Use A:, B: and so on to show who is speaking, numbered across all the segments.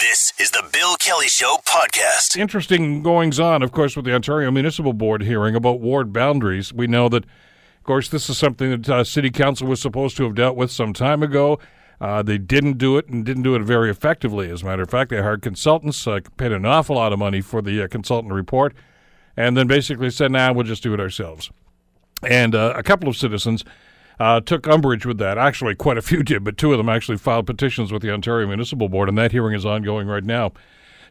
A: This is the Bill Kelly Show podcast.
B: Interesting goings on, of course, with the Ontario Municipal Board hearing about ward boundaries. We know that, of course, this is something that uh, City Council was supposed to have dealt with some time ago. Uh, they didn't do it and didn't do it very effectively. As a matter of fact, they hired consultants, uh, paid an awful lot of money for the uh, consultant report, and then basically said, nah, we'll just do it ourselves. And uh, a couple of citizens uh, took umbrage with that. Actually, quite a few did, but two of them actually filed petitions with the Ontario Municipal Board, and that hearing is ongoing right now.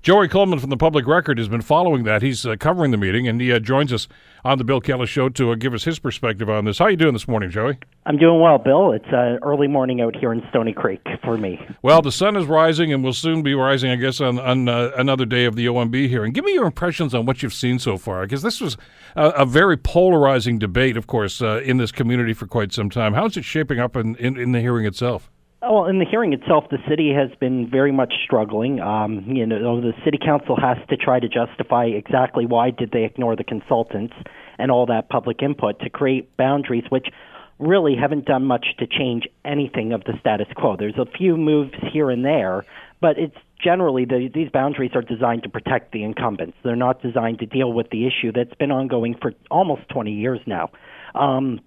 B: Joey Coleman from the Public Record has been following that. He's uh, covering the meeting, and he uh, joins us on the Bill Kelly Show to uh, give us his perspective on this. How are you doing this morning, Joey?
C: I'm doing well, Bill. It's uh, early morning out here in Stoney Creek for me.
B: Well, the sun is rising, and will soon be rising, I guess, on, on uh, another day of the OMB hearing. Give me your impressions on what you've seen so far, because this was a, a, very polarizing debate, of course, uh, in this community for quite some time. How is it shaping up in, in, in the hearing itself?
C: Well, in the hearing itself, the city has been very much struggling. Um, you know, the city council has to try to justify exactly why did they ignore the consultants and all that public input to create boundaries, which really haven't done much to change anything of the status quo. There's a few moves here and there, but it's generally the, these boundaries are designed to protect the incumbents. They're not designed to deal with the issue that's been ongoing for almost 20 years now. Um,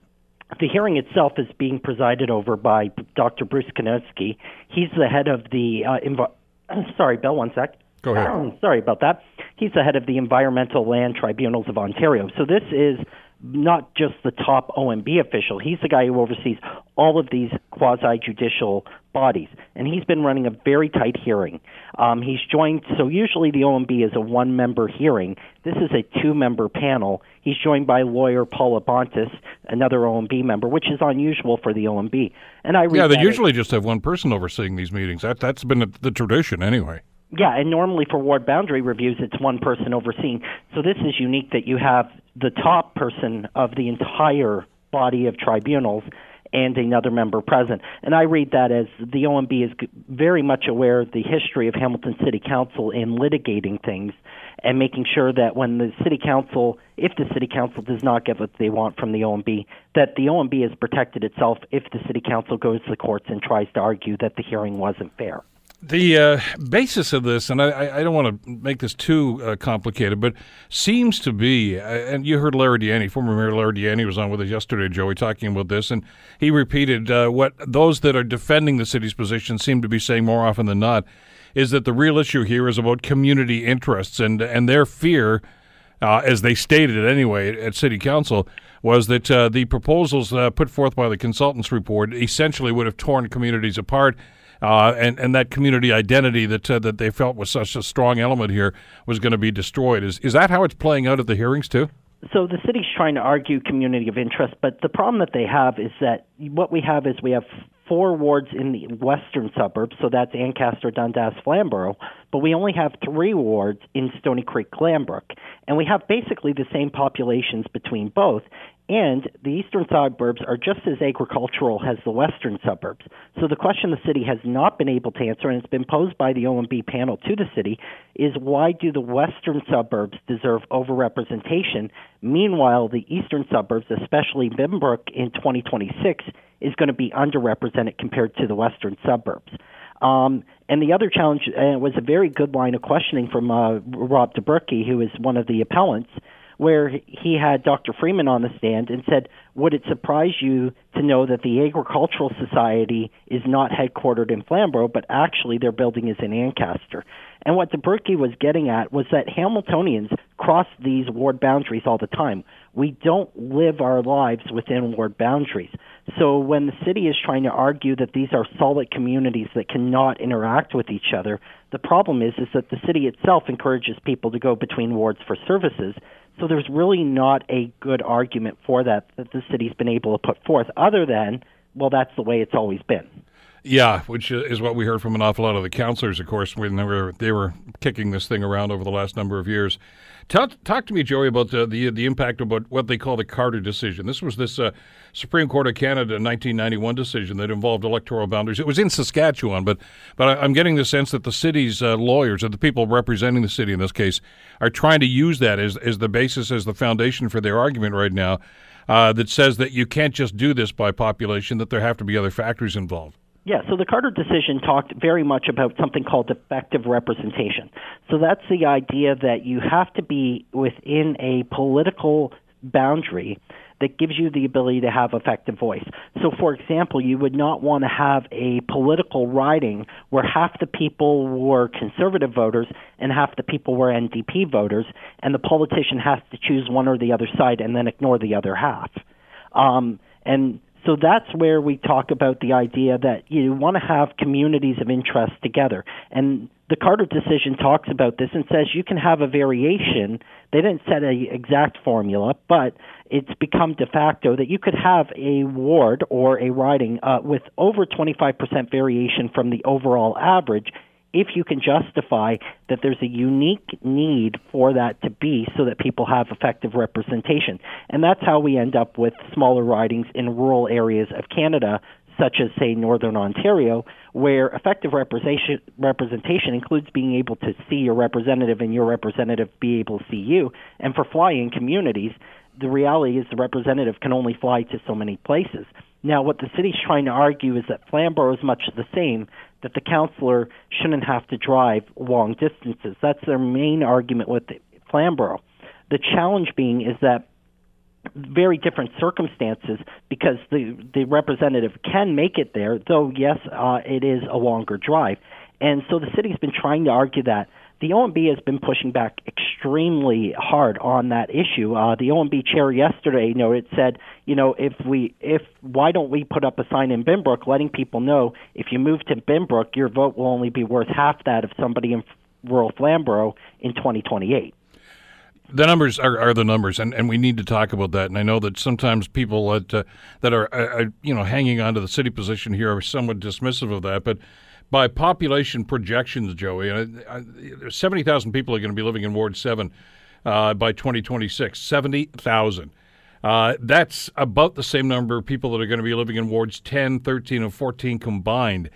C: the hearing itself is being presided over by Dr. Bruce Krushelnicki. He's the head of the uh, env- sorry, Bill, one sec.
B: Go ahead.
C: sorry about that. He's the head of the Environmental Land Tribunals of Ontario. So this is not just the top OMB official. He's the guy who oversees all of these quasi judicial bodies, and he's been running a very tight hearing. Um, he's joined, so usually the OMB is a one member hearing. This is a two member panel. He's joined by lawyer Paula Bontis, another OMB member, which is unusual for the OMB. And I
B: yeah, they usually just have one person overseeing these meetings. That that's been the tradition anyway.
C: Yeah, and normally for ward boundary reviews, it's one person overseeing. So this is unique that you have the top person of the entire body of tribunals and another member present. And I read that as the OMB is very much aware of the history of Hamilton City Council in litigating things and making sure that when the City Council, if the City Council does not get what they want from the OMB, that the OMB has protected itself if the City Council goes to the courts and tries to argue that the hearing wasn't fair.
B: The uh, basis of this, and I, I don't want to make this too uh, complicated, but seems to be, uh, and you heard Larry Di Ianni, former Mayor Larry Di Ianni was on with us yesterday, Joey, talking about this, and he repeated uh, what those that are defending the city's position seem to be saying more often than not, is that the real issue here is about community interests and and their fear, uh, as they stated it anyway at City Council, was that uh, the proposals put forth by the consultants report essentially would have torn communities apart uh, and and that community identity that uh, that they felt was such a strong element here was going to be destroyed. Is is that how it's playing out at the hearings too?
C: So the city's trying to argue community of interest, but the problem that they have is that what we have is we have four wards in the western suburbs, so that's Ancaster, Dundas, Flamborough, but we only have three wards in Stoney Creek, Glanbrook. And we have basically the same populations between both. And the eastern suburbs are just as agricultural as the western suburbs. So the question the city has not been able to answer, and it's been posed by the OMB panel to the city, is why do the western suburbs deserve overrepresentation? Meanwhile, the eastern suburbs, especially Binbrook in 2026, is going to be underrepresented compared to the western suburbs. Um, and the other challenge uh, was a very good line of questioning from uh, Rob DeBrucke, who is one of the appellants, where he had Dr. Freeman on the stand and said, Would it surprise you to know that the Agricultural Society is not headquartered in Flamborough, but actually their building is in Ancaster? And what DeBrucke was getting at was that Hamiltonians cross these ward boundaries all the time. We don't live our lives within ward boundaries. So when the city is trying to argue that these are solid communities that cannot interact with each other, the problem is is that the city itself encourages people to go between wards for services. So there's really not a good argument for that that the city's been able to put forth other than well that's the way it's always been.
B: Yeah, which is what we heard from an awful lot of the councillors, of course, when they were they were kicking this thing around over the last number of years. Talk, talk to me, Joey, about the, the, the impact about what they call the Carter decision. This was this uh, Supreme Court of Canada 1991 decision that involved electoral boundaries. It was in Saskatchewan, but but I, am getting the sense that the city's uh, lawyers, or the people representing the city in this case, are trying to use that as as the basis, as the foundation for their argument right now. Uh, that says that you can't just do this by population; that there have to be other factors involved.
C: Yeah, so the Carter decision talked very much about something called effective representation. So that's the idea that you have to be within a political boundary that gives you the ability to have effective voice. So, for example, you would not want to have a political riding where half the people were conservative voters and half the people were NDP voters, and the politician has to choose one or the other side and then ignore the other half. Um, and so that's where we talk about the idea that you want to have communities of interest together. And the Carter decision talks about this and says you can have a variation. They didn't set an exact formula, but it's become de facto that you could have a ward or a riding uh, with over 25% variation from the overall average if you can justify that there's a unique need for that to be so that people have effective representation. And that's how we end up with smaller ridings in rural areas of Canada, such as, say, Northern Ontario, where effective representation, representation includes being able to see your representative and your representative be able to see you. And for flying communities, the reality is the representative can only fly to so many places. Now, what the city's trying to argue is that Flamborough is much the same, that the councillor shouldn't have to drive long distances. That's their main argument with Flamborough. The challenge being is that very different circumstances because the the representative can make it there, though yes, uh, it is a longer drive, and so the city's been trying to argue that the OMB has been pushing back extremely hard on that issue. Uh, the OMB chair yesterday, you know, it said, you know, if we, if why don't we put up a sign in Binbrook letting people know if you move to Binbrook, your vote will only be worth half that of somebody in rural Flamborough in 2028
B: the numbers are, are the numbers, and, and we need to talk about that. And I know that sometimes people that uh, that are, are, you know hanging on to the city position here are somewhat dismissive of that. But by population projections, Joey, uh, 70,000 people are going to be living in Ward 7 uh, by 2026. 70,000. Uh, that's about the same number of people that are going to be living in Wards 10, 13, and 14 combined.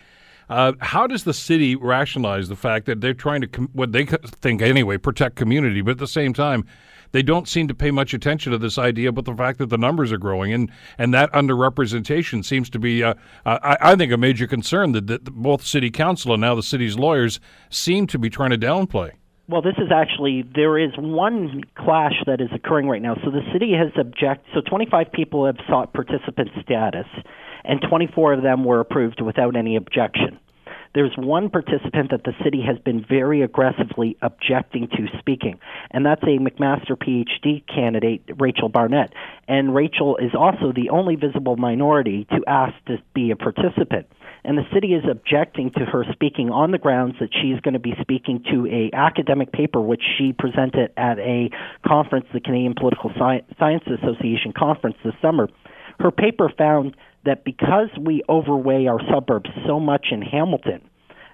B: Uh, how does the city rationalize the fact that they're trying to, com- what they think anyway, protect community, but at the same time, they don't seem to pay much attention to this idea but the fact that the numbers are growing and and that underrepresentation seems to be uh, I, I, think a major concern that, that both city council and now the city's lawyers seem to be trying to downplay
C: well, this is actually there is one clash that is occurring right now. So the city has object. So 25 people have sought participant status, and 24 of them were approved without any objection. There's one participant that the city has been very aggressively objecting to speaking, and that's a McMaster PhD candidate, Rachel Barnett. And Rachel is also the only visible minority to ask to be a participant and the city is objecting to her speaking on the grounds that she's going to be speaking to a academic paper which she presented at a conference the Canadian Political Science Association conference this summer her paper found that because we overweigh our suburbs so much in Hamilton,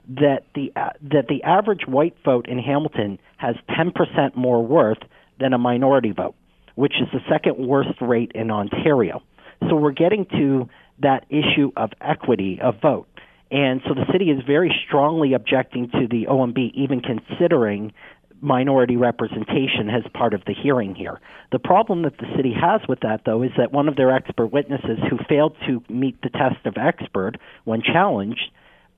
C: that the uh, that the average white vote in Hamilton has 10% more worth than a minority vote, which is the second worst rate in Ontario. So we're getting to that issue of equity of vote. And so the city is very strongly objecting to the OMB even considering minority representation as part of the hearing here. The problem that the city has with that, though, is that one of their expert witnesses who failed to meet the test of expert when challenged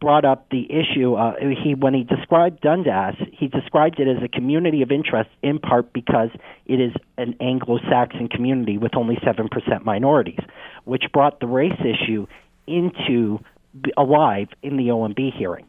C: brought up the issue. Uh, he when he described Dundas, he described it as a community of interest in part because it is an Anglo-Saxon community with only seven percent minorities, which brought the race issue into alive in the OMB hearing,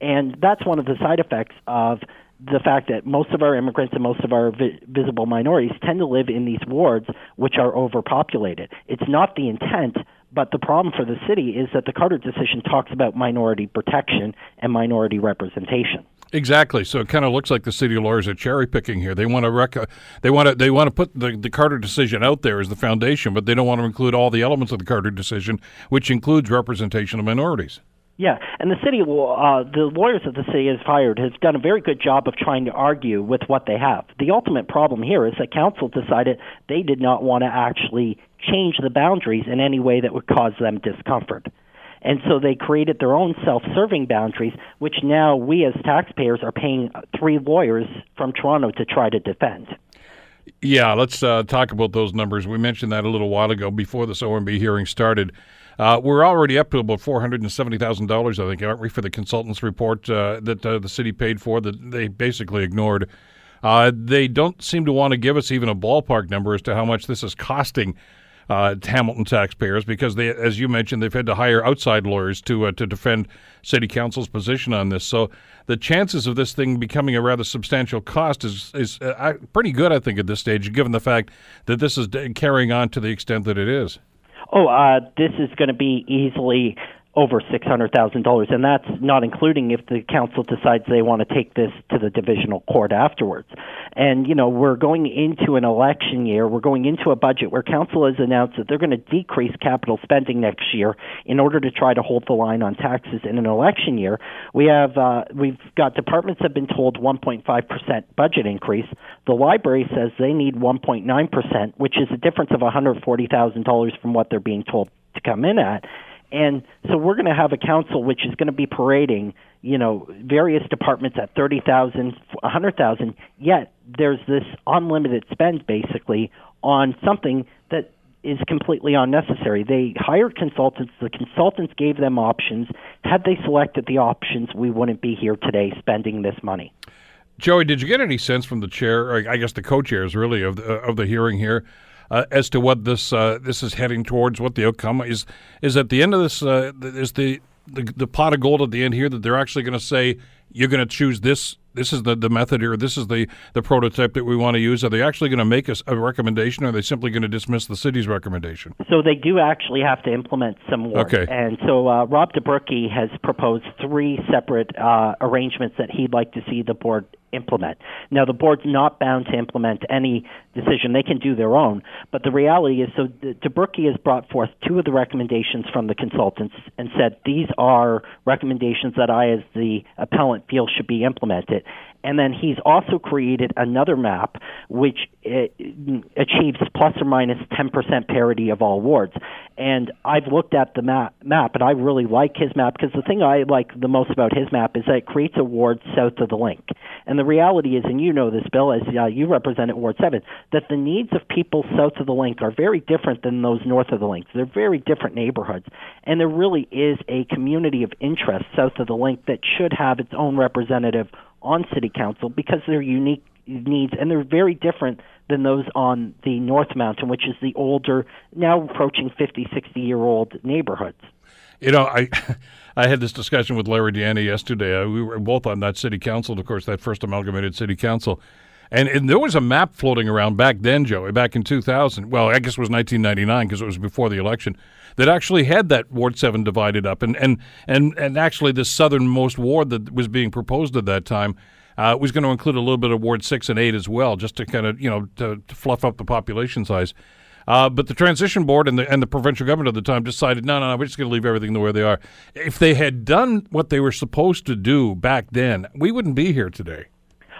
C: and that's one of the side effects of the fact that most of our immigrants and most of our vi- visible minorities tend to live in these wards which are overpopulated. It's not the intent, but the problem for the city is that the Carter decision talks about minority protection and minority representation.
B: Exactly. So it kind of looks like the city lawyers are cherry picking here. They want to rec- they want to they want to put the, the Carter decision out there as the foundation, but they don't want to include all the elements of the Carter decision, which includes representation of minorities.
C: Yeah, and the city, uh, the lawyers that the city has hired, has done a very good job of trying to argue with what they have. The ultimate problem here is that council decided they did not want to actually change the boundaries in any way that would cause them discomfort. And so they created their own self serving boundaries, which now we as taxpayers are paying three lawyers from Toronto to try to defend.
B: Yeah, let's uh, talk about those numbers. We mentioned that a little while ago before this OMB hearing started. Uh, we're already up to about four hundred and seventy thousand dollars, I think, aren't we, for the consultants report uh, that uh, the city paid for that they basically ignored. Uh, they don't seem to want to give us even a ballpark number as to how much this is costing uh, Hamilton taxpayers because they, as you mentioned, they've had to hire outside lawyers to uh, to defend city council's position on this. So the chances of this thing becoming a rather substantial cost is is pretty good, I think, at this stage, given the fact that this is carrying on to the extent that it is.
C: Oh, uh, this is going to be easily over $600,000. And that's not including if the council decides they want to take this to the divisional court afterwards. And, you know, we're going into an election year. We're going into a budget where council has announced that they're going to decrease capital spending next year in order to try to hold the line on taxes in an election year. We have, uh, we've got departments have been told 1.5% budget increase. The library says they need 1.9%, which is a difference of $140,000 from what they're being told to come in at. And so we're going to have a council which is going to be parading, you know, various departments at 30,000, 100,000, yet there's this unlimited spend basically on something that is completely unnecessary. They hired consultants, the consultants gave them options. Had they selected the options, we wouldn't be here today spending this money.
B: Joey, did you get any sense from the chair, I guess the co-chairs really of the, of the hearing here as to what this uh, this is heading towards, what the outcome is. Is at the end of this uh, is the, the the pot of gold at the end here that they're actually going to say you're going to choose this. This is the, the method here. This is the, the prototype that we want to use. Are they actually going to make us a, a recommendation, or are they simply going to dismiss the city's recommendation?
C: So they do actually have to implement some work.
B: Okay.
C: And so uh, Rob DeBrucke has proposed three separate uh, arrangements that he'd like to see the board implement. Now, the board's not bound to implement any decision; they can do their own. But the reality is, so DeBrucke has brought forth two of the recommendations from the consultants and said these are recommendations that I, as the appellant, feel should be implemented. And then he's also created another map which uh, achieves plus or minus 10% parity of all wards. And I've looked at the map, map, and I really like his map because the thing I like the most about his map is that it creates a ward south of the link. And the reality is, and you know this, Bill, as uh, you represent at Ward 7, that the needs of people south of the link are very different than those north of the link. They're very different neighborhoods. And there really is a community of interest south of the link that should have its own representative on city council because they're unique needs and they're very different than those on the North Mountain, which is the older, now approaching 50, 60 year old neighborhoods.
B: You know, I I had this discussion with Larry Di Ianni yesterday. We were both on that city council, of course, that first amalgamated city council. And, and there was a map floating around back then, Joey, back in 2000. Well, I guess it was 1999 because it was before the election that actually had that Ward 7 divided up. And, and, and, and actually, the southernmost ward that was being proposed at that time uh, was going to include a little bit of Ward 6 and 8 as well, just to kind of, you know, to, to fluff up the population size. Uh, but the transition board and the and the provincial government at the time decided, no, no, no, we're just going to leave everything the way they are. If they had done what they were supposed to do back then, we wouldn't be here today.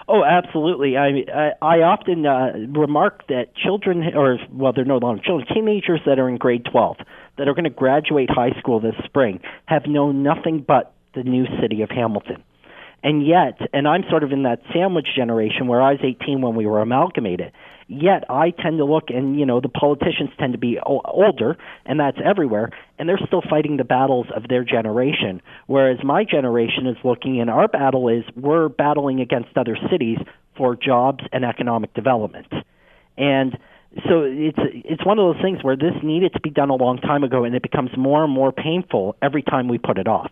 C: Oh, absolutely. I I, I often uh, remark that children, or well, they're no longer children, teenagers that are in grade 12 that are going to graduate high school this spring have known nothing but the new city of Hamilton. And yet, and I'm sort of in that sandwich generation where I was 18 when we were amalgamated. Yet I tend to look, and you know, the politicians tend to be o- older, and that's everywhere, and they're still fighting the battles of their generation. Whereas my generation is looking, and our battle is we're battling against other cities for jobs and economic development. And so it's it's one of those things where this needed to be done a long time ago, and it becomes more and more painful every time we put it off.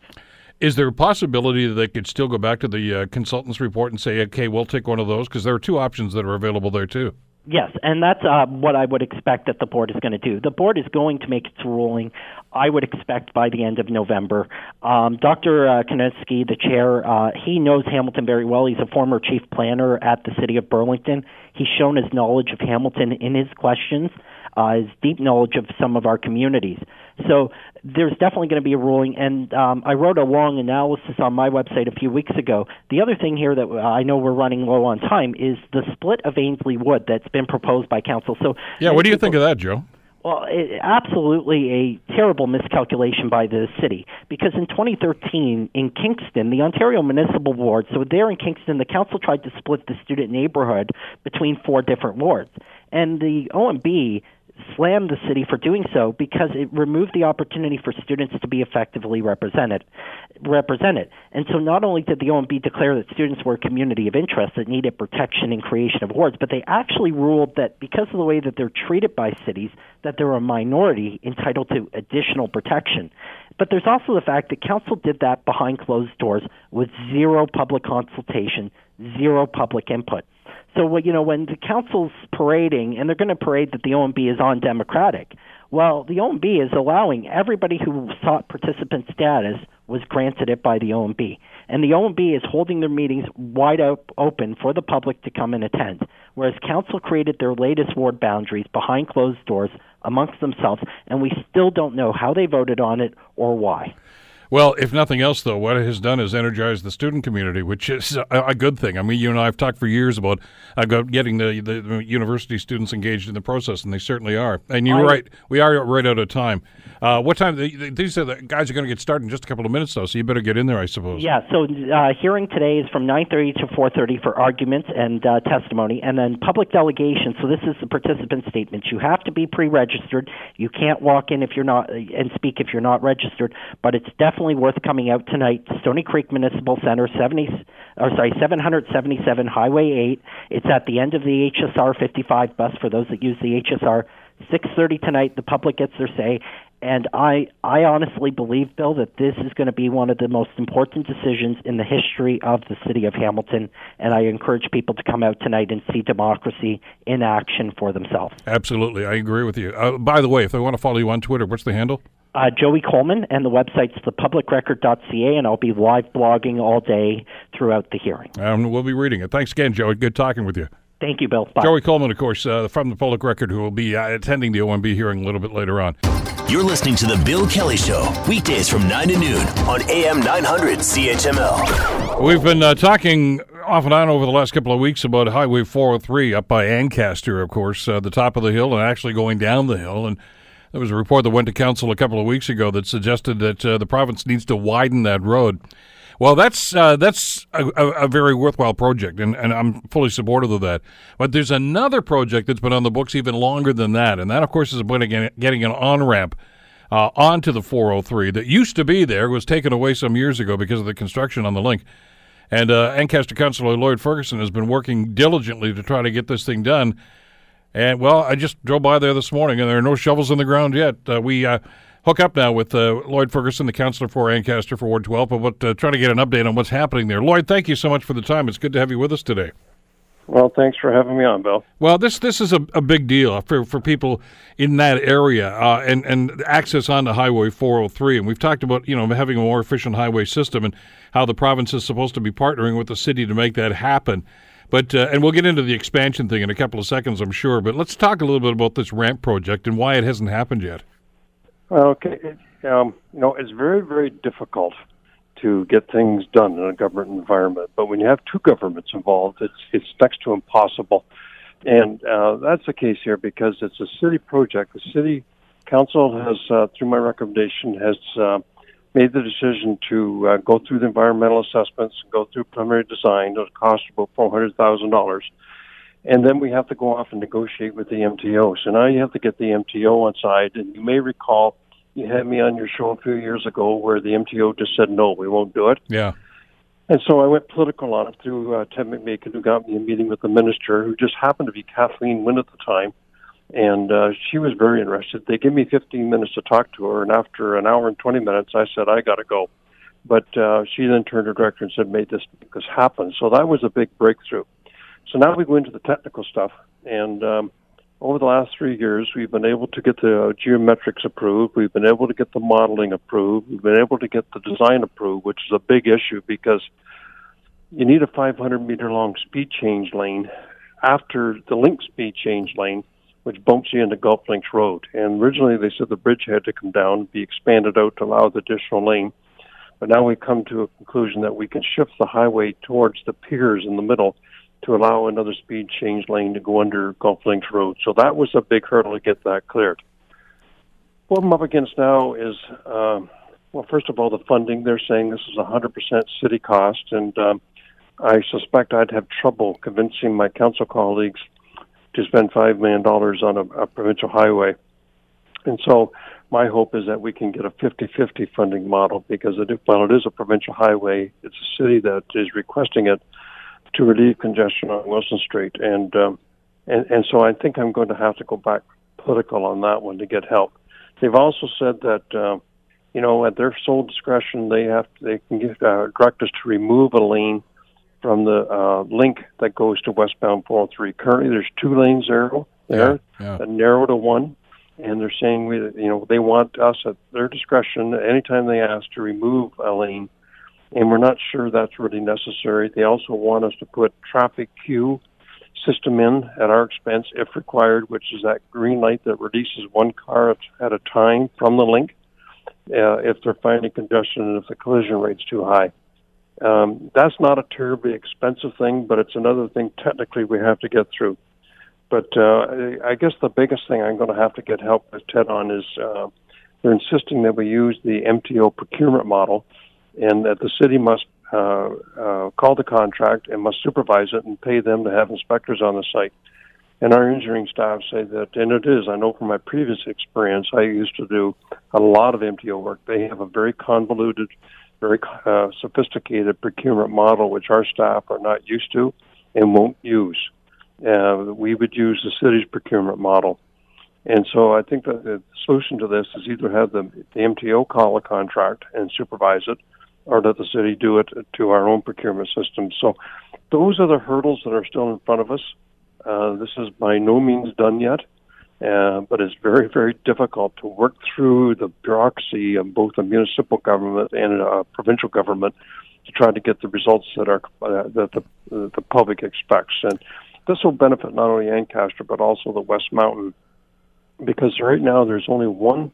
B: Is there a possibility that they could still go back to the uh, consultant's report and say, okay, we'll take one of those? Because there are two options that are available there, too.
C: Yes, and that's uh, what I would expect that the board is going to do. The board is going to make its ruling, I would expect, by the end of November. Um, Dr. Uh, the chair, uh, he knows Hamilton very well. He's a former chief planner at the city of Burlington. He's shown his knowledge of Hamilton in his questions uh, his deep knowledge of some of our communities. So there's definitely going to be a ruling, and um, I wrote a long analysis on my website a few weeks ago. The other thing here that I know we're running low on time is the split of Ainslie Wood that's been proposed by council. So
B: yeah, what do you think of that, Joe?
C: Well, it, absolutely a terrible miscalculation by the city because in 2013 in Kingston, the Ontario Municipal Board, so there in Kingston, the council tried to split the student neighborhood between four different wards. And the OMB slammed the city for doing so because it removed the opportunity for students to be effectively represented. Represented, and so not only did the OMB declare that students were a community of interest that needed protection and creation of wards, but they actually ruled that because of the way that they're treated by cities, that they're a minority entitled to additional protection. But there's also the fact that council did that behind closed doors with zero public consultation, zero public input. So, you know, when the council's parading, and they're going to parade that the OMB is undemocratic, well, the OMB is allowing everybody who sought participant status was granted it by the OMB. And the OMB is holding their meetings wide op- open for the public to come and attend. Whereas council created their latest ward boundaries behind closed doors amongst themselves, and we still don't know how they voted on it or why.
B: Well, if nothing else, though, what it has done is energize the student community, which is a, a good thing. I mean, you and I have talked for years about about getting the, the university students engaged in the process, and they certainly are. And you're I, right, we are right out of time. Uh, what time? These are the guys are going to get started in just a couple of minutes, though, so you better get in there, I suppose.
C: Yeah. So uh, hearing today is from 9:30 to 4:30 for arguments and uh, testimony, and then public delegation. So this is the participant statement. You have to be pre-registered. You can't walk in if you're not and speak if you're not registered. But it's definitely worth coming out tonight. Stoney Creek Municipal Center, 70, or sorry, 777 Highway 8. It's at the end of the HSR 55 bus for those that use the HSR. 6:30 tonight. The public gets their say, and I, I honestly believe, Bill, that this is going to be one of the most important decisions in the history of the city of Hamilton. And I encourage people to come out tonight and see democracy in action for themselves.
B: Absolutely. I agree with you. Uh, by the way, if they want to follow you on Twitter, what's the handle?
C: Uh, Joey Coleman, and the website's thepublicrecord.ca, and I'll be live blogging all day throughout the hearing.
B: And we'll be reading it. Thanks again, Joey. Good talking with you.
C: Thank you, Bill. Bye.
B: Joey Coleman, of course, uh, from the Public Record, who will be uh, attending the OMB hearing a little bit later on.
A: You're listening to The Bill Kelly Show, weekdays from 9 to noon on AM 900 CHML.
B: We've been uh, talking off and on over the last couple of weeks about Highway 403 up by Ancaster, of course, uh, the top of the hill, and actually going down the hill. And there was a report that went to council a couple of weeks ago that suggested that uh, the province needs to widen that road. Well, that's uh, that's a, a, very worthwhile project, and, and I'm fully supportive of that. But there's another project that's been on the books even longer than that, and that, of course, is getting, getting an on ramp uh, onto the 403 that used to be there, was taken away some years ago because of the construction on the link. And uh, Ancaster Councillor Lloyd Ferguson has been working diligently to try to get this thing done. And well, I just drove by there this morning, and there are no shovels in the ground yet. Uh, we uh, hook up now with uh, Lloyd Ferguson, the councillor for Ancaster for Ward 12, but uh, trying to get an update on what's happening there. Lloyd, thank you so much for the time. It's good to have you with us today.
D: Well, thanks for having me on, Bill.
B: Well, this this is a, a big deal for, for people in that area uh, and and access onto Highway 403. And we've talked about you know having a more efficient highway system and how the province is supposed to be partnering with the city to make that happen. But uh, and we'll get into the expansion thing in a couple of seconds, I'm sure. But let's talk a little bit about this ramp project and why it hasn't happened yet.
D: Okay, um, you know, it's very, very difficult to get things done in a government environment. But when you have two governments involved, it's it's next to impossible. And uh, that's the case here because it's a city project. The city council has, uh, through my recommendation, has uh, made the decision to uh, go through the environmental assessments, and go through preliminary design. It'll cost about four hundred thousand dollars. And then we have to go off and negotiate with the MTO. So now you have to get the MTO on side. And you may recall you had me on your show a few years ago where the MTO just said, no, we won't do it.
B: Yeah.
D: And so I went political on it through uh, Ted McMeekin, who got me a meeting with the minister, who just happened to be Kathleen Wynne at the time. And uh, she was very interested. They gave me 15 minutes to talk to her. And after an hour and 20 minutes, I said, I got to go. But uh, she then turned to her director and said, make this, this happen. So that was a big breakthrough. So now we go into the technical stuff, and um, over the last three years, we've been able to get the geometrics approved. We've been able to get the modeling approved. We've been able to get the design approved, which is a big issue because you need a 500 meter long speed change lane after the link speed change lane, which bumps you into Golf Links Road. And originally they said the bridge had to come down, be expanded out to allow the additional lane. But now we've come to a conclusion that we can shift the highway towards the piers in the middle to allow another speed change lane to go under Golf Links Road. So that was a big hurdle to get that cleared. What I'm up against now is, um, well, first of all, the funding. They're saying this is 100% city cost, and um, I suspect I'd have trouble convincing my council colleagues to spend $5 million on a, a provincial highway. And so my hope is that we can get a 50-50 funding model because it, while it is a provincial highway, it's a city that is requesting it to relieve congestion on Wilson Street. And, um, and, and so I think I'm going to have to go back political on that one to get help. They've also said that, uh, you know, at their sole discretion, they have they can give, uh, direct us to remove a lane from the uh, link that goes to westbound 403. Currently, there's two lanes there, there
B: yeah, yeah.
D: narrow to one, and they're saying we, you know, they want us at their discretion anytime they ask to remove a lane, and we're not sure that's really necessary. They also want us to put traffic queue system in at our expense if required, which is that green light that releases one car at a time from the link uh, if they're finding congestion and if the collision rate's too high. Um, that's not a terribly expensive thing, but it's another thing technically we have to get through. But uh, I guess the biggest thing I'm going to have to get help with Ted on is uh, they're insisting that we use the MTO procurement model and that the city must uh, uh, call the contract and must supervise it and pay them to have inspectors on the site. And our engineering staff say that, and it is, I know from my previous experience, I used to do a lot of MTO work. They have a very convoluted, very uh, sophisticated procurement model, which our staff are not used to and won't use. Uh, we would use the city's procurement model. And so I think that the solution to this is either have the, the MTO call a contract and supervise it, or let the city do it to our own procurement system. So those are the hurdles that are still in front of us. Uh, this is by no means done yet, uh, but it's very, very difficult to work through the bureaucracy of both the municipal government and uh, provincial government to try to get the results that are uh, that the the public expects. And this will benefit not only Ancaster but also the West Mountain, because right now there's only one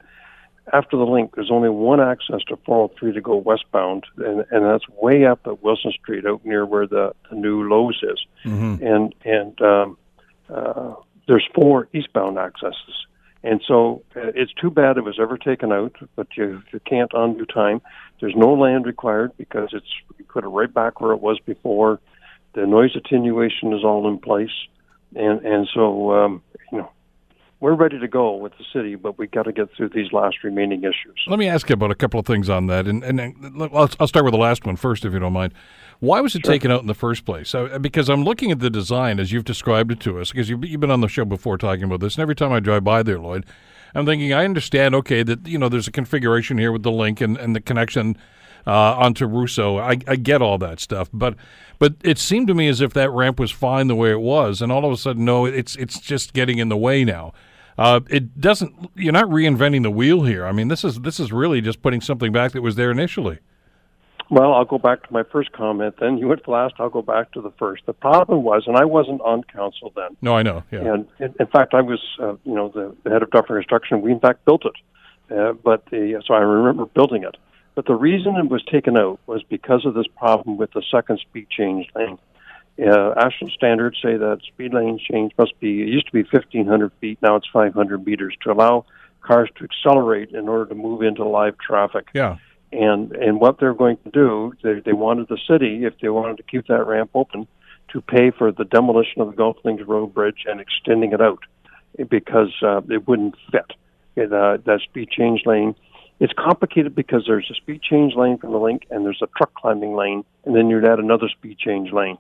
D: after the link, there's only one access to 403 to go westbound, and, and that's way up at Wilson Street, out near where the, the new Lowe's is.
B: Mm-hmm.
D: And and um, uh, there's four eastbound accesses. And so uh, it's too bad it was ever taken out, but you, you can't undo time. There's no land required because it's you put it right back where it was before. The noise attenuation is all in place, and and so um, you know we're ready to go with the city, but we got to get through these last remaining issues.
B: Let me ask you about a couple of things on that, and and I'll, I'll start with the last one first, if you don't mind. Why was it sure. taken out in the first place? Uh, because I'm looking at the design as you've described it to us. Because you've, you've been on the show before talking about this, and every time I drive by there, Lloyd, I'm thinking I understand. Okay, that you know there's a configuration here with the link and, and the connection uh, onto Rousseaux. I, I get all that stuff, but but it seemed to me as if that ramp was fine the way it was, and all of a sudden, no, it's it's just getting in the way now. Uh, it doesn't. You're not reinventing the wheel here. I mean, this is this is really just putting something back that was there initially.
D: Well, I'll go back to my first comment. Then you went the last. I'll go back to the first. The problem was, and I wasn't on council then.
B: No, I know. Yeah.
D: And in, in fact, I was, uh, you know, the, the, head of Dufferin Construction. We in fact built it, uh, but the so I remember building it. But the reason it was taken out was because of this problem with the second speed change lane. Uh, AASHTO standards say that speed lane change must be, it used to be 1,500 feet, now it's 500 meters to allow cars to accelerate in order to move into live traffic.
B: Yeah.
D: And and what they're going to do, they, they wanted the city, if they wanted to keep that ramp open, to pay for the demolition of the Golf Links Road Bridge and extending it out because uh, it wouldn't fit in uh, that speed change lane. It's complicated because there's a speed change lane from the link and there's a truck climbing lane, and then you'd add another speed change lane.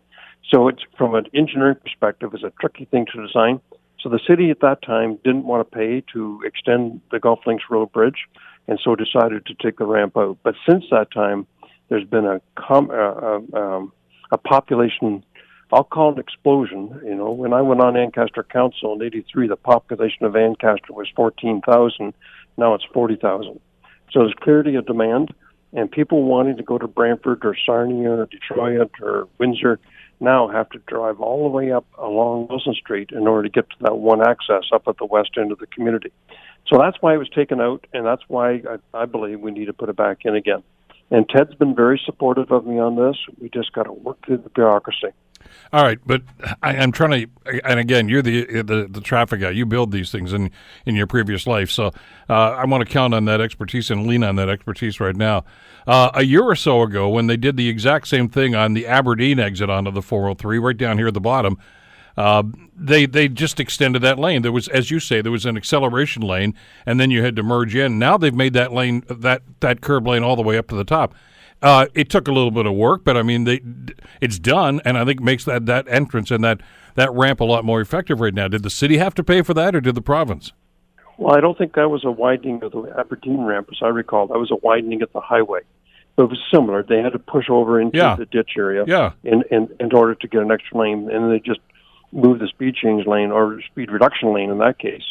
D: So it's from an engineering perspective, it's a tricky thing to design. So the city at that time didn't want to pay to extend the Golf Links Road Bridge, and so decided to take the ramp out. But since that time, there's been a com- uh, uh, um, a population. I'll call it explosion. You know, when I went on Ancaster Council in '83, the population of Ancaster was 14,000. Now it's 40,000. So there's clearly a demand, and people wanting to go to Brantford or Sarnia or Detroit or Windsor now have to drive all the way up along Wilson Street in order to get to that one access up at the west end of the community. So that's why it was taken out, and that's why I, I believe we need to put it back in again. And Ted's been very supportive of me on this. We just got to work through the bureaucracy.
B: All right, but I, am trying to, and again, you're the, the, the traffic guy. You build these things in in your previous life, so uh, I want to count on that expertise and lean on that expertise right now. Uh, a year or so ago, when they did the exact same thing on the Aberdeen exit onto the 403, right down here at the bottom, Uh, they they just extended that lane. There was, as you say, there was an acceleration lane, and then you had to merge in. Now they've made that lane that that curb lane all the way up to the top. Uh, it took a little bit of work, but I mean, they, it's done, and I think makes that that entrance and that that ramp a lot more effective right now. Did the city have to pay for that, or did the province?
D: Well, I don't think that was a widening of the Aberdeen ramp, as I recall. That was a widening of the highway. But it was similar. They had to push over into
B: Yeah.
D: the ditch area
B: Yeah.
D: in, in in order to get an extra lane, and they just moved the speed change lane or speed reduction lane in that case,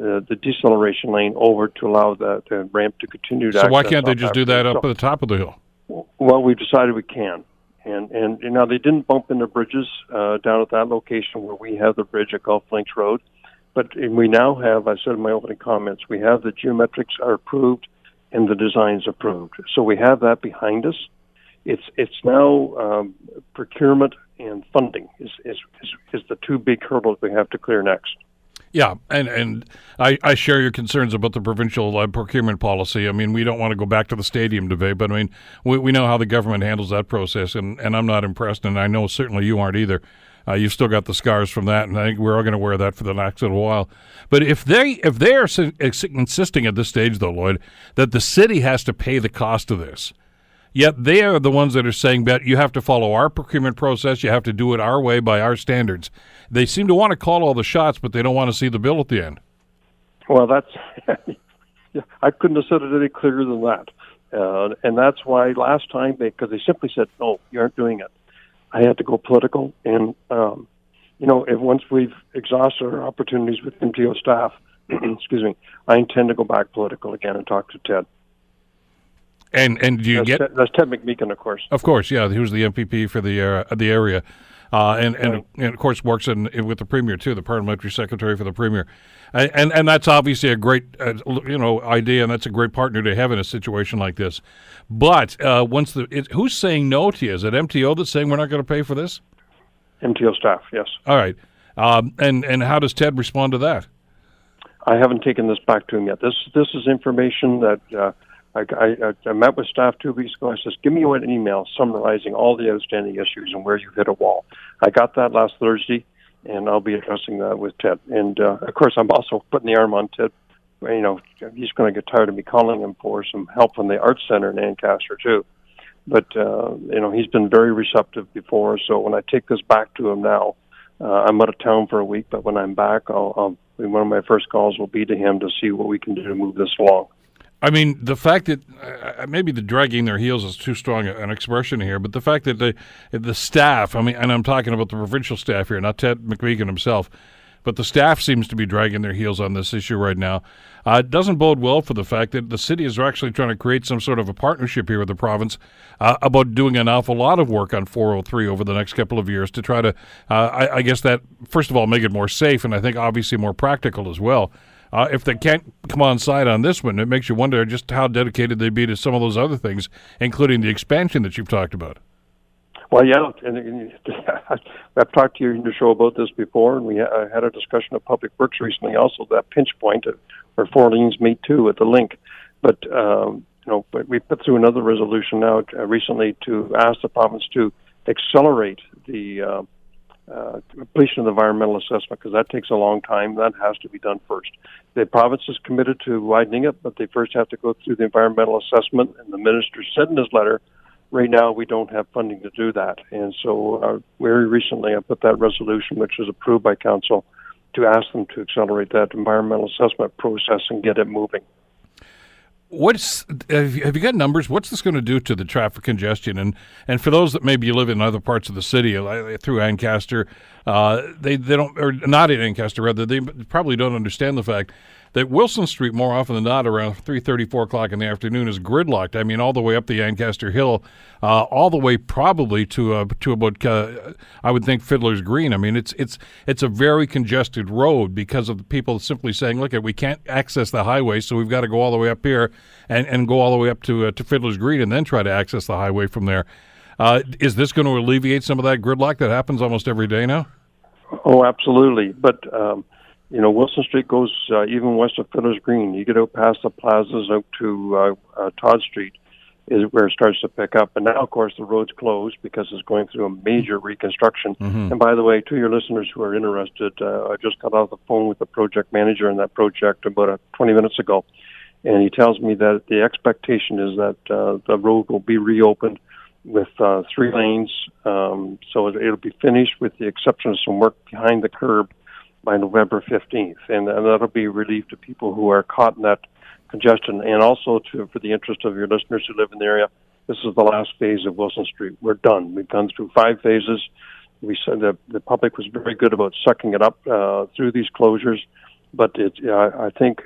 D: uh, the deceleration lane over to allow the, the ramp to continue to.
B: So why can't they just do that up
D: So-
B: at the top of the hill?
D: Well, we've decided we can. And, and you know they didn't bump into bridges uh, down at that location where we have the bridge at Golf Links Road, but we now have. I said in my opening comments, we have the geometrics are approved and the designs approved. So we have that behind us. It's it's now um, procurement and funding is, is is is the two big hurdles we have to clear next.
B: Yeah, and and I, I share your concerns about the provincial uh, procurement policy. I mean, we don't want to go back to the stadium debate, but I mean, we, we know how the government handles that process, and, and I'm not impressed, and I know certainly you aren't either. Uh, you've still got the scars from that, and I think we're all going to wear that for the next little while. But if they if they are insisting at this stage, though, Lloyd, that the city has to pay the cost of this, Yet they are the ones that are saying that you have to follow our procurement process, you have to do it our way by our standards. They seem to want to call all the shots, but they don't want to see the bill at the end.
D: Well, that's I couldn't have said it any clearer than that, uh, and that's why last time they because they simply said no, you aren't doing it. I had to go political, and um, you know, if once we've exhausted our opportunities with MTO staff, excuse me, I intend to go back political again and talk to Ted.
B: And and do you
D: That's,
B: get?
D: Ted, that's Ted McMeekin, of course.
B: Of course, yeah. He was the MPP for the uh, the area, uh, and, and and of course works in, in with the premier too, the parliamentary secretary for the premier, and and, and that's obviously a great uh, you know idea, and that's a great partner to have in a situation like this. But uh, once the it, who's saying no to you? Is it MTO that's saying we're not going to pay for this?
D: MTO staff, yes.
B: All right, um, and and how does Ted respond to that?
D: I haven't taken this back to him yet. This this is information that uh, I, I, I met with staff two weeks ago. I says, "Give me an email summarizing all the outstanding issues and where you've hit a wall." I got that last Thursday, and I'll be addressing that with Ted. And uh, of course, I'm also putting the arm on Ted. You know, he's going to get tired of me calling him for some help from the Arts Center in Ancaster too. But uh, you know, he's been very receptive before. So when I take this back to him now, uh, I'm out of town for a week. But when I'm back, I'll, I'll one of my first calls will be to him to see what we can do to move this along.
B: I mean, the fact that uh, maybe the dragging their heels is too strong an expression here, but the fact that the the staff, I mean, and I'm talking about the provincial staff here, not Ted McMeekin himself, but the staff seems to be dragging their heels on this issue right now. Uh, it doesn't bode well for the fact that the city is actually trying to create some sort of a partnership here with the province uh, about doing an awful lot of work on 403 over the next couple of years to try to, uh, I, I guess that first of all make it more safe, and I think obviously more practical as well. Uh, if they can't come on side on this one, it makes you wonder just how dedicated they'd be to some of those other things, including the expansion that you've talked about.
D: Well, yeah, and, and I've talked to you in your show about this before, and we ha- had a discussion of public works recently, also that pinch point of, where four lanes meet two at the link. But um, you know, but we put through another resolution now uh, recently to ask the province to accelerate the uh, uh, completion of the environmental assessment because that takes a long time. That has to be done first. The province is committed to widening it, but they first have to go through the environmental assessment. And the minister said in his letter, right now we don't have funding to do that. And so, uh, very recently, I put that resolution, which was approved by council, to ask them to accelerate that environmental assessment process and get it moving.
B: What's have you, got numbers? What's this going to do to the traffic congestion? And and for those that maybe live in other parts of the city, like through Ancaster, uh, they they don't or not in Ancaster rather, they probably don't understand the fact that Wilson Street more often than not around three thirty, four o'clock in the afternoon is gridlocked. I mean, all the way up the Ancaster Hill, uh, all the way probably to uh, to about uh, I would think Fiddler's Green. I mean, it's it's it's a very congested road because of the people simply saying, "Look, we can't access the highway, so we've got to go all the way up here and, and go all the way up to uh, to Fiddler's Green and then try to access the highway from there." Uh, is this going to alleviate some of that gridlock that happens almost every day now?
D: Oh, absolutely. But um, you know, Wilson Street goes uh, even west of Fiddler's Green. You get out past the plazas out to uh, uh, Todd Street. is where it starts to pick up. And now, of course, the road's closed because it's going through a major reconstruction.
B: Mm-hmm.
D: And by the way, to your listeners who are interested, uh, I just got off the phone with the project manager in that project about uh, 20 minutes ago, and he tells me that the expectation is that uh, the road will be reopened with uh, three lanes. Um, so it'll be finished with the exception of some work behind the curb by November 15th, and, and that'll be relief to people who are caught in that congestion, and also to for the interest of your listeners who live in the area. This is the last phase of Wilson Street. We're done. We've gone through five phases. We said that the public was very good about sucking it up uh, through these closures, but it, uh, I think,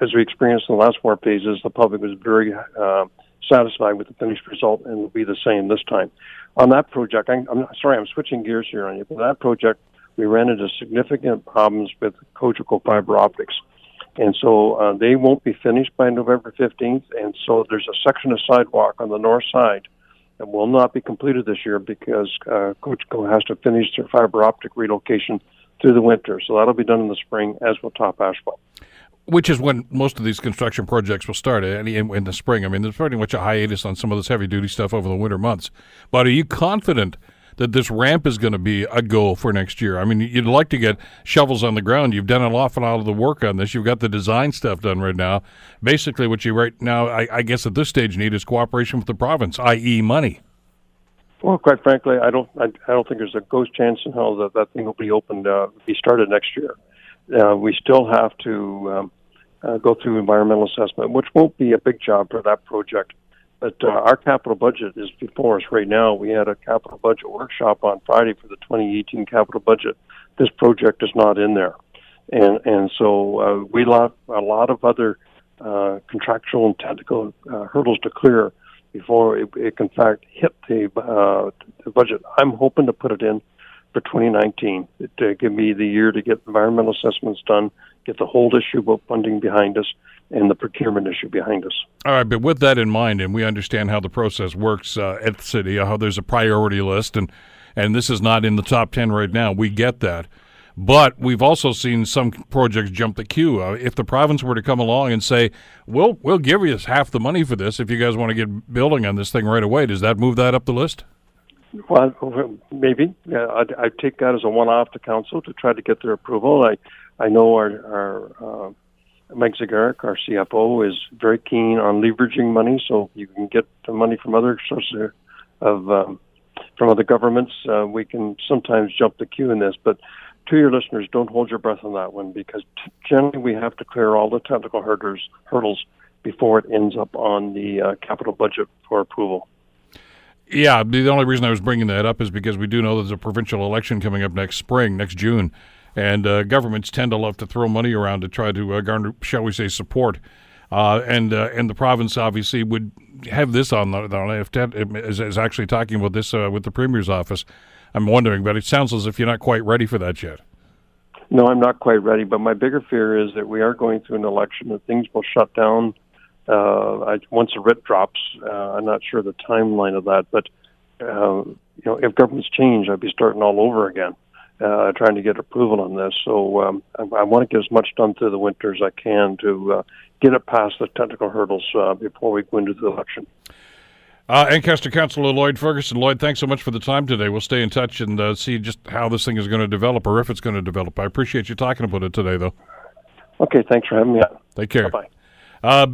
D: as we experienced in the last four phases, the public was very uh, satisfied with the finished result, and will be the same this time. On that project, I'm, I'm sorry, I'm switching gears here on you, but that project, we ran into significant problems with Cogeco fiber optics. And so uh, they won't be finished by November 15th. And so there's a section of sidewalk on the north side that will not be completed this year because uh, Cogeco has to finish their fiber optic relocation through the winter. So that'll be done in the spring, as will top asphalt.
B: Which is when most of these construction projects will start in, in the spring. I mean, there's pretty much a hiatus on some of this heavy duty stuff over the winter months. But are you confident that this ramp is going to be a goal for next year. I mean, you'd like to get shovels on the ground. You've done an awful lot of the work on this. You've got the design stuff done right now. Basically, what you right now, I, I guess at this stage, need is cooperation with the province, i.e., money.
D: Well, quite frankly, I don't. I, I don't think there's a ghost chance in hell that that thing will be opened, uh, be started next year. Uh, we still have to um, uh, go through environmental assessment, which won't be a big job for that project. But uh, our capital budget is before us right now. We had a capital budget workshop on Friday for the 2018 capital budget. This project is not in there, and and so uh, we have a lot of other uh, contractual and technical uh, hurdles to clear before it, it can in fact hit the, uh, the budget. I'm hoping to put it in for 2019 to give me the year to get environmental assessments done, get the whole issue about funding behind us, and the procurement issue behind us.
B: All right, but with that in mind, and we understand how the process works uh, at the city, how there's a priority list, and and this is not in the top ten right now. We get that, but we've also seen some projects jump the queue. Uh, if the province were to come along and say, "We'll we'll give you half the money for this if you guys want to get building on this thing right away," does that move that up the list?
D: Well, maybe. Yeah, I'd, I'd take that as a one-off to council to try to get their approval. I I know our our uh, Mike Zegarac, our CFO, is very keen on leveraging money, so you can get the money from other sources of um, from other governments. Uh, we can sometimes jump the queue in this, but to your listeners, don't hold your breath on that one because t- generally we have to clear all the technical hurdles hurdles before it ends up on the uh, capital budget for approval.
B: Yeah, the only reason I was bringing that up is because we do know there's a provincial election coming up next spring, next June and uh, governments tend to love to throw money around to try to uh, garner, shall we say, support. Uh, and uh, and the province obviously would have this on the, on if Ted is, is actually talking about this uh, with the premier's office. I'm wondering, but it sounds as if you're not quite ready for that yet.
D: No, I'm not quite ready. But my bigger fear is that we are going through an election and things will shut down uh, I, once the writ drops. I'm not sure the timeline of that, but you know, if governments change, I'd be starting all over again uh, trying to get approval on this. So um, I, I want to get as much done through the winter as I can to uh, get it past the technical hurdles uh, before we go into the election.
B: Uh, Ancaster Councillor Lloyd Ferguson. Lloyd, thanks so much for the time today. We'll stay in touch and uh, see just how this thing is going to develop or if it's going to develop. I appreciate you talking about it today, though.
D: Okay, thanks for having me on.
B: Take care.
D: Bye.
B: Uh,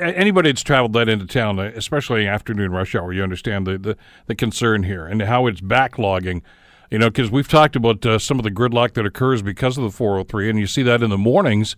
B: anybody that's traveled that into town, especially afternoon rush hour, you understand the, the, the concern here and how it's backlogging you know, because we've talked about uh, some of the gridlock that occurs because of the 403, and you see that in the mornings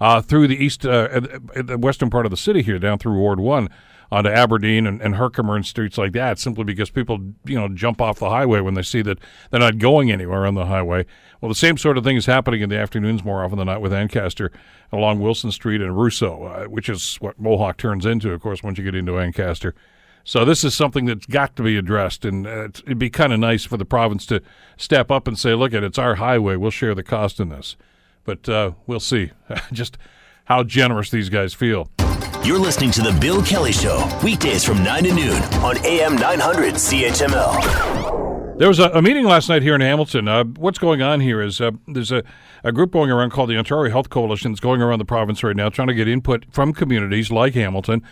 B: uh, through the east, uh, the western part of the city here, down through Ward 1 onto Aberdeen and, and Herkimer and streets like that, simply because people, you know, jump off the highway when they see that they're not going anywhere on the highway. Well, the same sort of thing is happening in the afternoons more often than not with Ancaster along Wilson Street and Rousseaux, uh, which is what Mohawk turns into, of course, once you get into Ancaster. So this is something that's got to be addressed, and uh, it'd be kind of nice for the province to step up and say, "Look, at it's our highway. We'll share the cost in this." But uh, we'll see just how generous these guys feel.
A: You're listening to the Bill Kelly Show weekdays from nine to noon on AM 900 CHML.
B: There was a, a, meeting last night here in Hamilton. Uh, what's going on here is uh, there's a, a group going around called the Ontario Health Coalition that's going around the province right now trying to get input from communities like Hamilton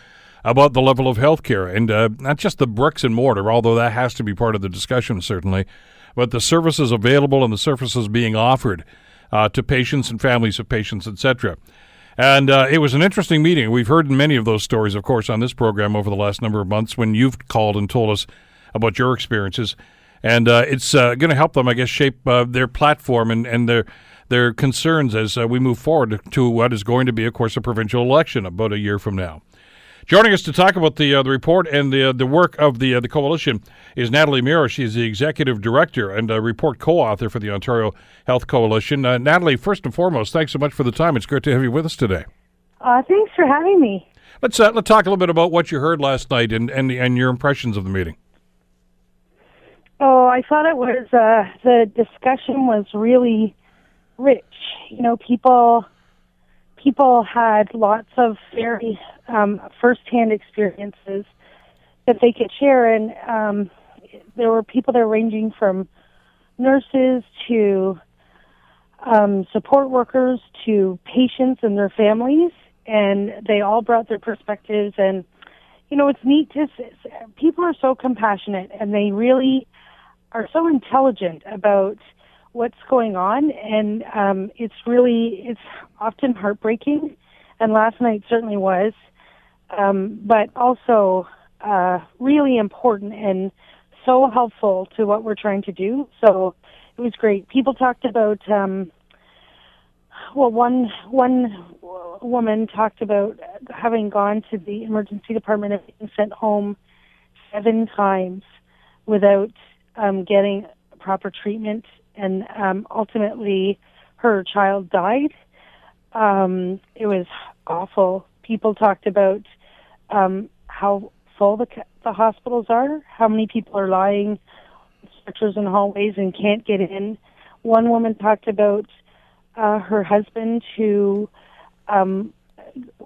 B: about the level of health care and uh, not just the bricks and mortar, although that has to be part of the discussion, certainly, but the services available and the services being offered uh, to patients and families of patients, etc. And uh, it was an interesting meeting. We've heard many of those stories, of course, on this program over the last number of months when you've called and told us about your experiences. And uh, it's uh, going to help them, I guess, shape uh, their platform and, and their their concerns as uh, we move forward to what is going to be, of course, a provincial election about a year from now. Joining us to talk about the uh, the report and the uh, the work of the uh, the coalition is Natalie Mehra. She's the executive director and a report co-author for the Ontario Health Coalition. Uh, Natalie, first and foremost, thanks so much for the time. It's great to have you with us today.
E: Uh, thanks for having me.
B: Let's uh, let's talk a little bit about what you heard last night and and, and your impressions of the meeting.
E: Oh, I thought it was the discussion was really rich. You know, people people had lots of very um, firsthand experiences that they could share, and um, there were people there ranging from nurses to um, support workers to patients and their families, and they all brought their perspectives. And you know, it's neat to people are so compassionate, and they really are so intelligent about what's going on, and um, it's really it's often heartbreaking, and last night certainly was, um, but also uh, really important and so helpful to what we're trying to do. So it was great. People talked about um, well, one one woman talked about having gone to the emergency department and being sent home seven times without um, getting proper treatment and um, ultimately her child died. Um, it was awful. People talked about um, how full the the hospitals are, how many people are lying stretchers in hallways and can't get in. One woman talked about uh, her husband who um,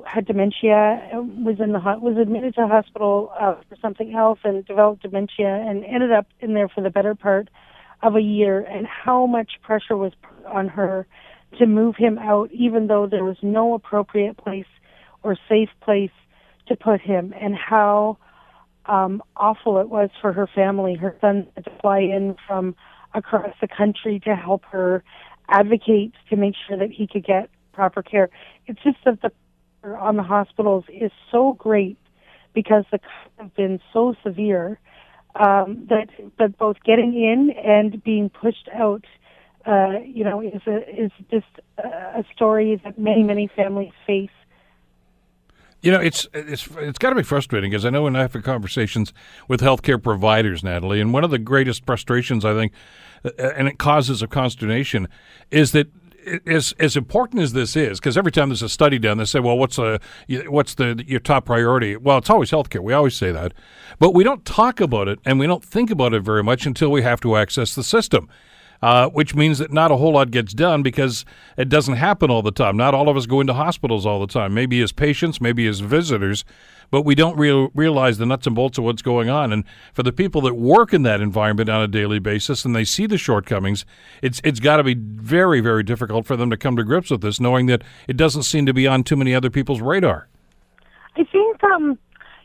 E: had dementia, was in the was admitted to hospital uh, for something else and developed dementia, and ended up in there for the better part of a year and how much pressure was put on her to move him out, even though there was no appropriate place or safe place to put him, and how um, awful it was for her family. Her son had to fly in from across the country to help her advocate to make sure that he could get proper care. It's just that the on the hospitals is so great because the cuts have been so severe um, that that both getting in and being pushed out, uh, you know, is a, is just a story that many many families face.
B: You know, it's it's it's got to be frustrating because I know when I have conversations with healthcare providers, Natalie, and one of the greatest frustrations I think, and it causes a consternation, is that as as important as this is, because every time there's a study done, they say, "Well, what's the what's the your top priority?" Well, it's always healthcare. We always say that, but we don't talk about it and we don't think about it very much until we have to access the system. Uh, which means that not a whole lot gets done because it doesn't happen all the time. Not all of us go into hospitals all the time. Maybe as patients, maybe as visitors, but we don't real, realize the nuts and bolts of what's going on. And for the people that work in that environment on a daily basis and they see the shortcomings, it's it's got to be very very difficult for them to come to grips with this, knowing that it doesn't seem to be on too many other people's radar.
E: I think, um,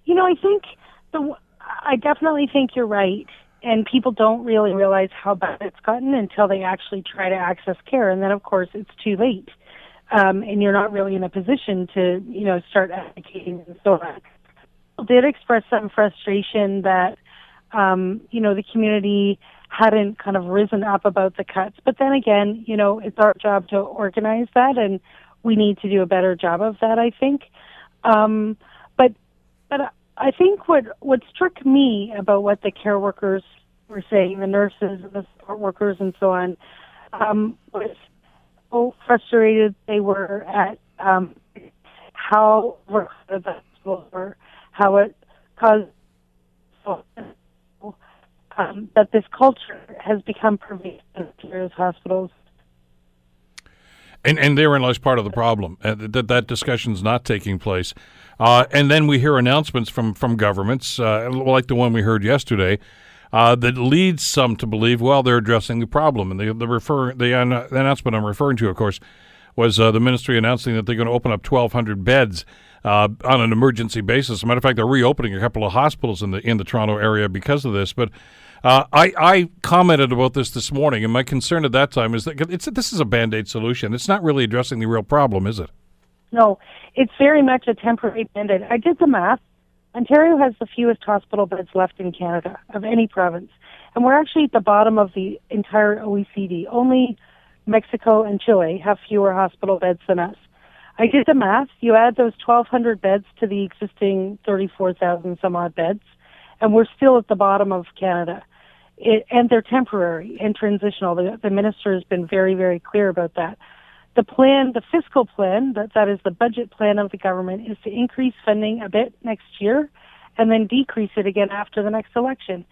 E: you know, I think the I definitely think you're right. And people don't really realize how bad it's gotten until they actually try to access care, and then of course it's too late, um, and you're not really in a position to, you know, start advocating and so on did express some frustration that um, you know the community hadn't kind of risen up about the cuts. But then again, you know, it's our job to organize that, and we need to do a better job of that. I think. Um, but but I think what what struck me about what the care workers were saying, the nurses and the support workers and so on, um, was how frustrated they were at um, how the hospitals were how it caused um, that this culture has become pervasive in various hospitals.
B: And, and therein lies part of the problem uh, that that discussion's not taking place. Uh, and then we hear announcements from from governments, uh, like the one we heard yesterday, uh, that leads some to believe, well, they're addressing the problem. And the the refer the, the announcement I'm referring to, of course, was uh, the ministry announcing that they're going to open up 1,200 beds uh, on an emergency basis. As a matter of fact, they're reopening a couple of hospitals in the in the Toronto area because of this. But uh, I, I commented about this this morning, and my concern at that time is that this is a band aid solution. It's not really addressing the real problem, is it?
E: No, it's very much a temporary band aid. I did the math. Ontario has the fewest hospital beds left in Canada of any province, and we're actually at the bottom of the entire OECD. Only Mexico and Chile have fewer hospital beds than us. I did the math. You add those 1,200 beds to the existing 34,000 some odd beds, and we're still at the bottom of Canada it, and they're temporary and transitional. The, the minister has been very, very clear about that. The plan, the fiscal plan, that, that is the budget plan of the government, is to increase funding a bit next year and then decrease it again after the next election.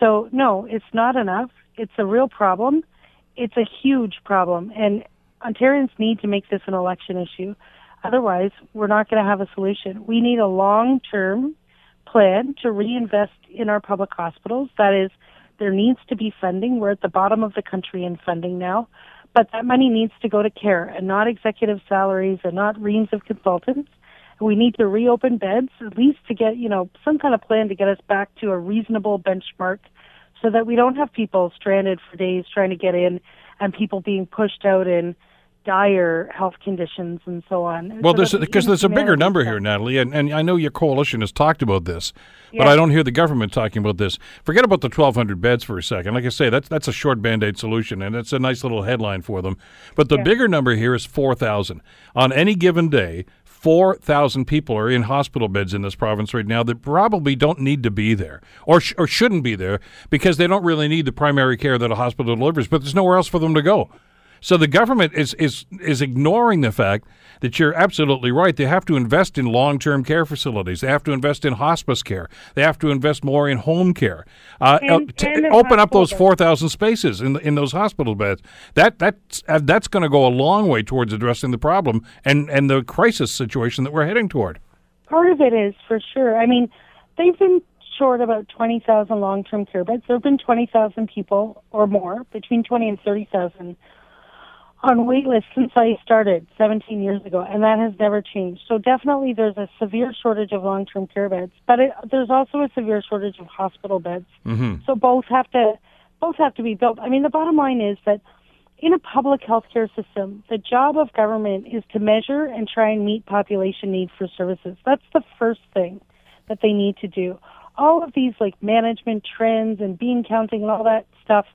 E: So, no, it's not enough. It's a real problem. It's a huge problem. And Ontarians need to make this an election issue. Otherwise, we're not going to have a solution. We need a long term plan to reinvest in our public hospitals. That is, there needs to be funding. We're at the bottom of the country in funding now, but that money needs to go to care and not executive salaries and not reams of consultants. We need to reopen beds, at least to get, you know, some kind of plan to get us back to a reasonable benchmark so that we don't have people stranded for days trying to get in and people being pushed out in dire health conditions and so on.
B: Well, there's because there's a bigger number here, Natalie, and, and I know your coalition has talked about this, yeah. but I don't hear the government talking about this. Forget about the 1,200 beds for a second. Like I say, that's that's a short band aid solution, and it's a nice little headline for them. But the yeah. bigger number here is 4,000 on any given day. 4,000 people are in hospital beds in this province right now that probably don't need to be there or, sh- or shouldn't be there because they don't really need the primary care that a hospital delivers, but there's nowhere else for them to go. So the government is is is ignoring the fact that you're absolutely right. They have to invest in long-term care facilities. They have to invest in hospice care. They have to invest more in home care. Uh, and, and open up those four thousand spaces in in those hospital beds. That that's uh, that's going to go a long way towards addressing the problem and and the crisis situation that we're heading toward.
E: Part of it is for sure. I mean, they've been short about 20,000 long-term care beds. There have been 20,000 people or more, between 20 and 30,000 on waitlist since I started 17 years ago, and that has never changed. So definitely, there's a severe shortage of long-term care beds, but it, there's also a severe shortage of hospital beds.
B: Mm-hmm.
E: So both have to both have to be built. I mean, the bottom line is that in a public healthcare system, the job of government is to measure and try and meet population need for services. That's the first thing that they need to do. All of these like management trends and bean counting and all that stuff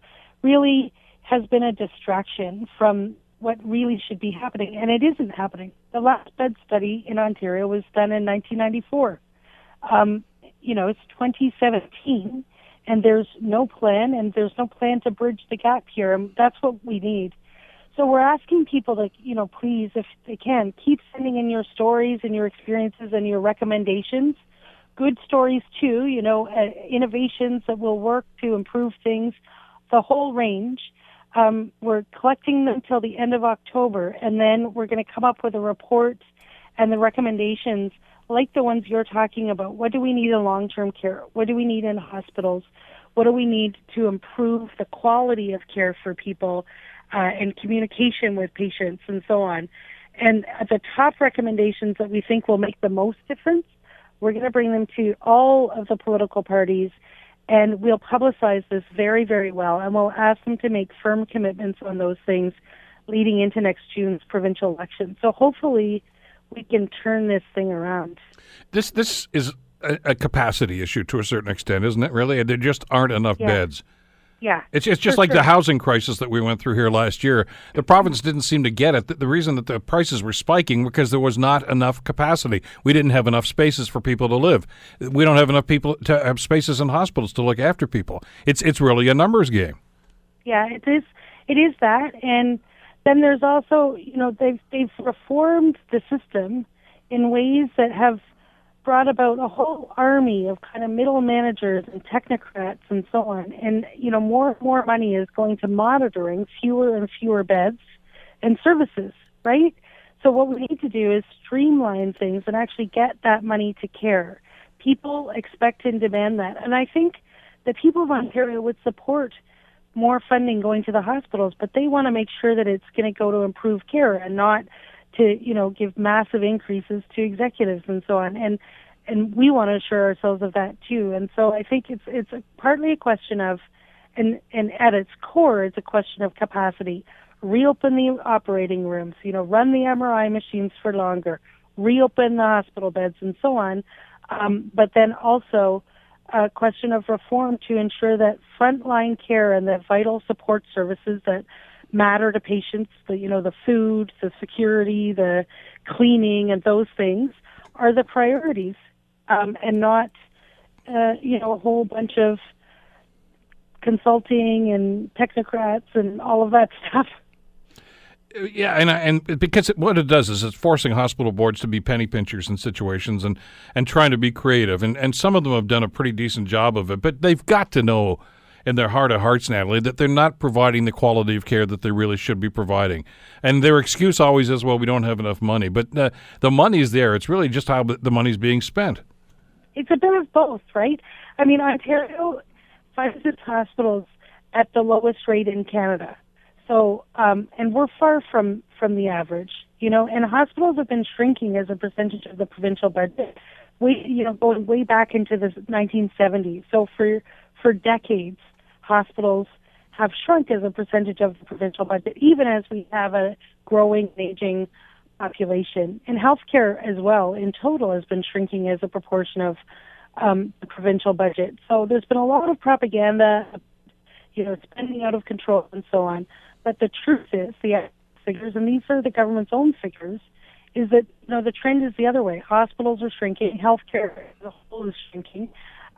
E: really has been a distraction from what really should be happening, and it isn't happening. The last bed study in Ontario was done in 1994. Um, you know, it's 2017, and there's no plan, and there's no plan to bridge the gap here, and that's what we need. So we're asking people to, you know, please, if they can, keep sending in your stories and your experiences and your recommendations. Good stories too, you know, uh, innovations that will work to improve things, the whole range um, we're collecting them until the end of October, and then we're going to come up with a report and the recommendations like the ones you're talking about. What do we need in long term care? What do we need in hospitals? What do we need to improve the quality of care for people uh, and communication with patients and so on? And the top recommendations that we think will make the most difference, we're going to bring them to all of the political parties and we'll publicize this very, very well, and we'll ask them to make firm commitments on those things leading into next June's provincial election. So hopefully, we can turn this thing around.
B: This this is a, a capacity issue to a certain extent, isn't it? Really, there just aren't enough
E: yeah.
B: beds.
E: Yeah.
B: It's, it's just like
E: sure.
B: the housing crisis that we went through here last year. The province mm-hmm. didn't seem to get it. The, the reason that the prices were spiking because there was not enough capacity. We didn't have enough spaces for people to live. We don't have enough people to have spaces in hospitals to look after people. It's it's really a numbers game.
E: Yeah, it is. It is that, and then there's also you know they've they've reformed the system in ways that have brought about a whole army of kind of middle managers and technocrats and so on. And, you know, more and more money is going to monitoring fewer and fewer beds and services, right? So what we need to do is streamline things and actually get that money to care. People expect and demand that. And I think the people of Ontario would support more funding going to the hospitals, but they want to make sure that it's going to go to improve care and not to you know give massive increases to executives and so on. And and we want to assure ourselves of that too. And so i think it's it's a, partly a question of and and at its core it's a question of capacity. Reopen the operating rooms you know run the mri machines for longer reopen the hospital beds and so on. Um, but then also a question of reform to ensure that frontline care and the vital support services that matter to patients, the you know the food, the security, the cleaning, and those things are the priorities, um, and not uh, you know a whole bunch of consulting and technocrats and all of that stuff.
B: Yeah, and and because it, what it does is it's forcing hospital boards to be penny pinchers in situations and, and trying to be creative, and and some of them have done a pretty decent job of it, but they've got to know in their heart of hearts, Natalie, that they're not providing the quality of care that they really should be providing. And their excuse always is, well, we don't have enough money. But uh, the money's there. It's really just how the money's being spent.
E: It's a bit of both, right? I mean, Ontario finds its hospitals at the lowest rate in Canada. So, um, and we're far from from the average, you know. And hospitals have been shrinking as a percentage of the provincial budget, way you know, going way back into the 1970s. So for for decades, hospitals have shrunk as a percentage of the provincial budget, even as we have a growing, aging population. And healthcare as well, in total, has been shrinking as a proportion of um, the provincial budget. So there's been a lot of propaganda, you know, spending out of control and so on. But the truth is, the figures, and these are the government's own figures, is that you know the trend is the other way. Hospitals are shrinking, healthcare as a whole is shrinking,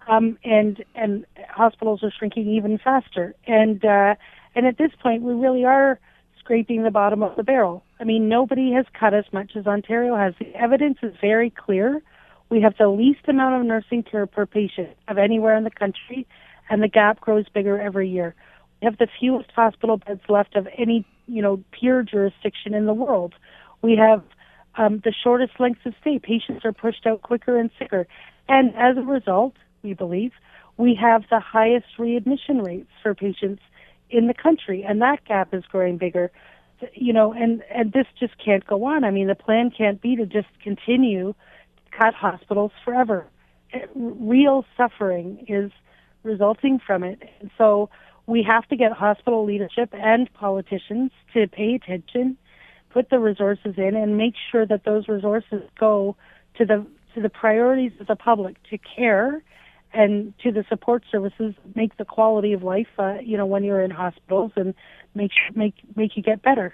E: um, and and hospitals are shrinking even faster. And uh, and at this point, we really are scraping the bottom of the barrel. I mean, nobody has cut as much as Ontario has. The evidence is very clear. We have the least amount of nursing care per patient of anywhere in the country, and the gap grows bigger every year. We have the fewest hospital beds left of any, you know, peer jurisdiction in the world. We have um, the shortest lengths of stay. Patients are pushed out quicker and sicker. And as a result, we believe, we have the highest readmission rates for patients in the country, and that gap is growing bigger. You know, and and this just can't go on. I mean, the plan can't be to just continue cut hospitals forever. It, real suffering is resulting from it, and so we have to get hospital leadership and politicians to pay attention, put the resources in, and make sure that those resources go to the to the priorities of the public to care and to the support services make the quality of life uh, you know when you're in hospitals and make make make you get better.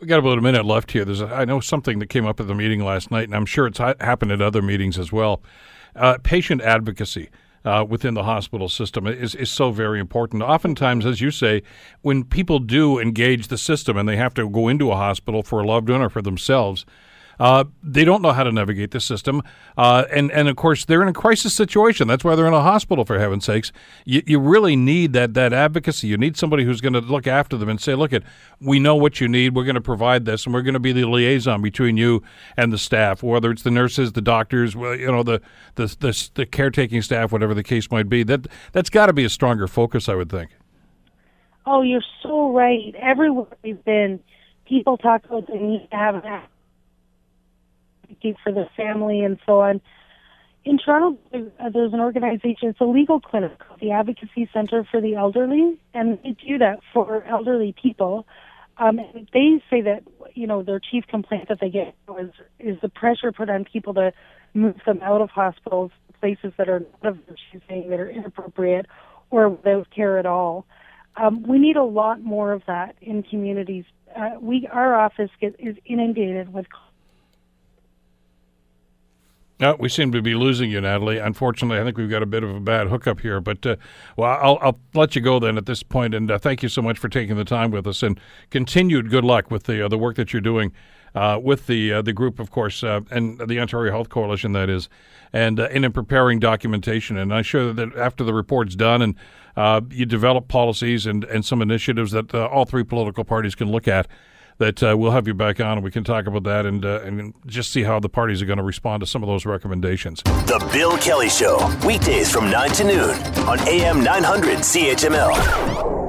B: We got about a minute left here. There's a, I know something that came up at the meeting last night and i'm sure it's ha- happened at other meetings as well. Uh, patient advocacy uh, within the hospital system is, is so very important. Oftentimes, as you say, when people do engage the system and they have to go into a hospital for a loved one or for themselves, uh, they don't know how to navigate the system, uh, and and of course they're in a crisis situation. That's why they're in a hospital. For heaven's sakes, you, you really need that that advocacy. You need somebody who's going to look after them and say, "Look, at we know what you need. We're going to provide this, and we're going to be the liaison between you and the staff, whether it's the nurses, the doctors, you know, the the the, the caretaking staff, whatever the case might be. That that's got to be a stronger focus, I would think."
E: Oh, you're so right. Everywhere we've been, people talk about the need to have an advocate for the family and so on. In Toronto, there's an organization, it's a legal clinic the Advocacy Center for the Elderly, and they do that for elderly people. Um, and they say that, you know, their chief complaint that they get is, is the pressure put on people to move them out of hospitals, places that are not of their choosing, that are inappropriate, or without care at all. Um, we need a lot more of that in communities. Uh, we, our office get, is inundated with
B: no, we seem to be losing you, Natalie. Unfortunately, I think we've got a bit of a bad hookup here. But, uh, well, I'll, I'll, let you go then at this point, and uh, thank you so much for taking the time with us, and continued good luck with the uh, the work that you're doing uh, with the uh, the group, of course, uh, and the Ontario Health Coalition, that is, and in preparing documentation. And I'm sure that after the report's done, and you develop policies and and some initiatives that all three political parties can look at that uh, we'll have you back on and we can talk about that and uh, and just see how the parties are going to respond to some of those recommendations.
A: The Bill Kelly Show, weekdays from 9 to noon on AM 900 CHML.